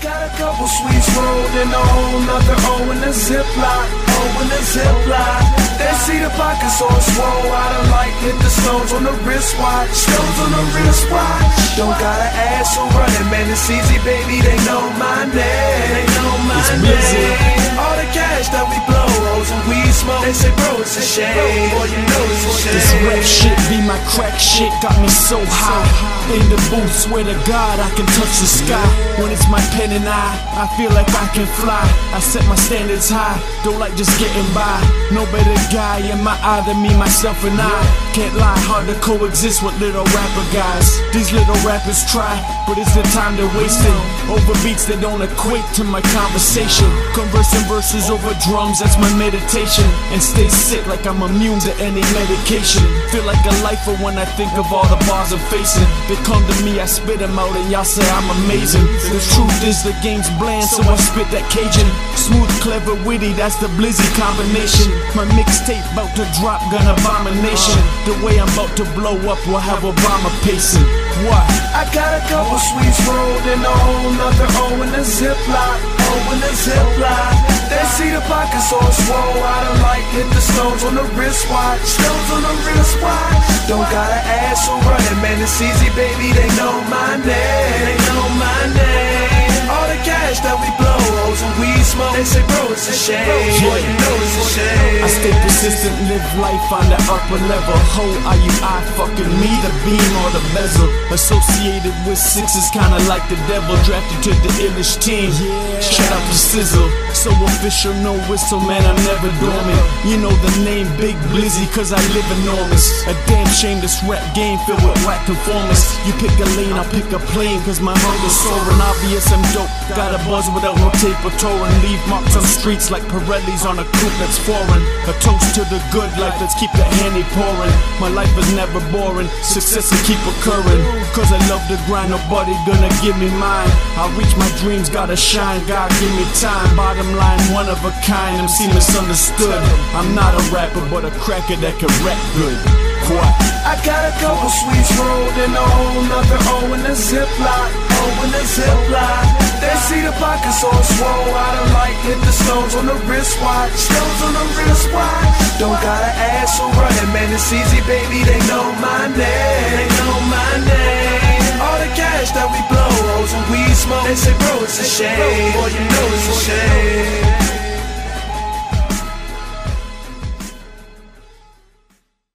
got a couple sweets rolled in a whole nother O in a ziplock, O in a ziplock. They see the pockets all swole, I don't like hit the stones on the wristwatch, stones on the wristwatch. Don't gotta ask who running, man, it's easy, baby, they know my name. They know my It's name. Blizzy. They say, bro, it's a shame. Boy, you know it's a shame. This rap shit be my crack shit, got me so high. In the booth, swear to God, I can touch the sky. When it's my pen and I, I feel like I can fly. I set my standards high, don't like just getting by. No better guy in my eye than me, myself, and I. Can't lie, hard to coexist with little rapper guys. These little rappers try, but it's the time they're wasting. Over beats that don't equate to my conversation. Conversing verses over drums, that's my meditation. And stay sick like I'm immune to any medication. Feel like a lifer when I think of all the bars I'm facing. They come to me, I spit them out, and y'all say I'm amazing. The truth is the game's bland, so I spit that Cajun. Smooth, clever, witty, that's the blizzy combination. My mixtape about to drop, gun abomination. The way I'm about to blow up will have Obama pacing. What? I got a couple sweets rolled in a whole nother O in a ziplock, O in a ziplock. They see the pockets all swole, I don't like hit the stones on the wristwatch, stones on the wristwatch. Don't gotta ask who running, man, it's easy, baby, they know my name. They know my name. All the cash that we blow, smoke. They say, bro, it's a shame. Boy, you know it's a shame. I stay persistent, live life on the upper level. Ho, are you I fucking me, the beam or the bezel? Associated with sixes, kinda like the devil. Drafted to the illish team. Shout out to Sizzle. So official, no whistle, man, I'm never dormant. You know the name Big Blizzy, cause I live enormous. A damn shame this rap game filled with whack conformists. You pick a lane, I'll pick a plane, cause my hunger's soaring. Obvious, I'm dope. Got a buzz without no tape or touring. Leave marks on streets like Pirelli's on a coupe that's foreign. A toast to the good life, let's keep the Henny pouring. My life is never boring, success will keep occurring. Cause I love the grind, nobody gonna give me mine. I'll reach my dreams, gotta shine, God give me time. Bottom line, one of a kind, MC misunderstood. I'm not a rapper, but a cracker that can rap good. What? I got a couple sweets rolled in a whole nother O in a ziplock, O in a ziplock. They see the pockets all swole, I don't like hit the stones on the wristwatch, stones on the wristwatch. Don't gotta ask who running, man, it's easy, baby, they know my name. They know my name. All the cash that we blow, hoes and weed smoke. They say, bro, it's a shame. Boy, you know it's a shame.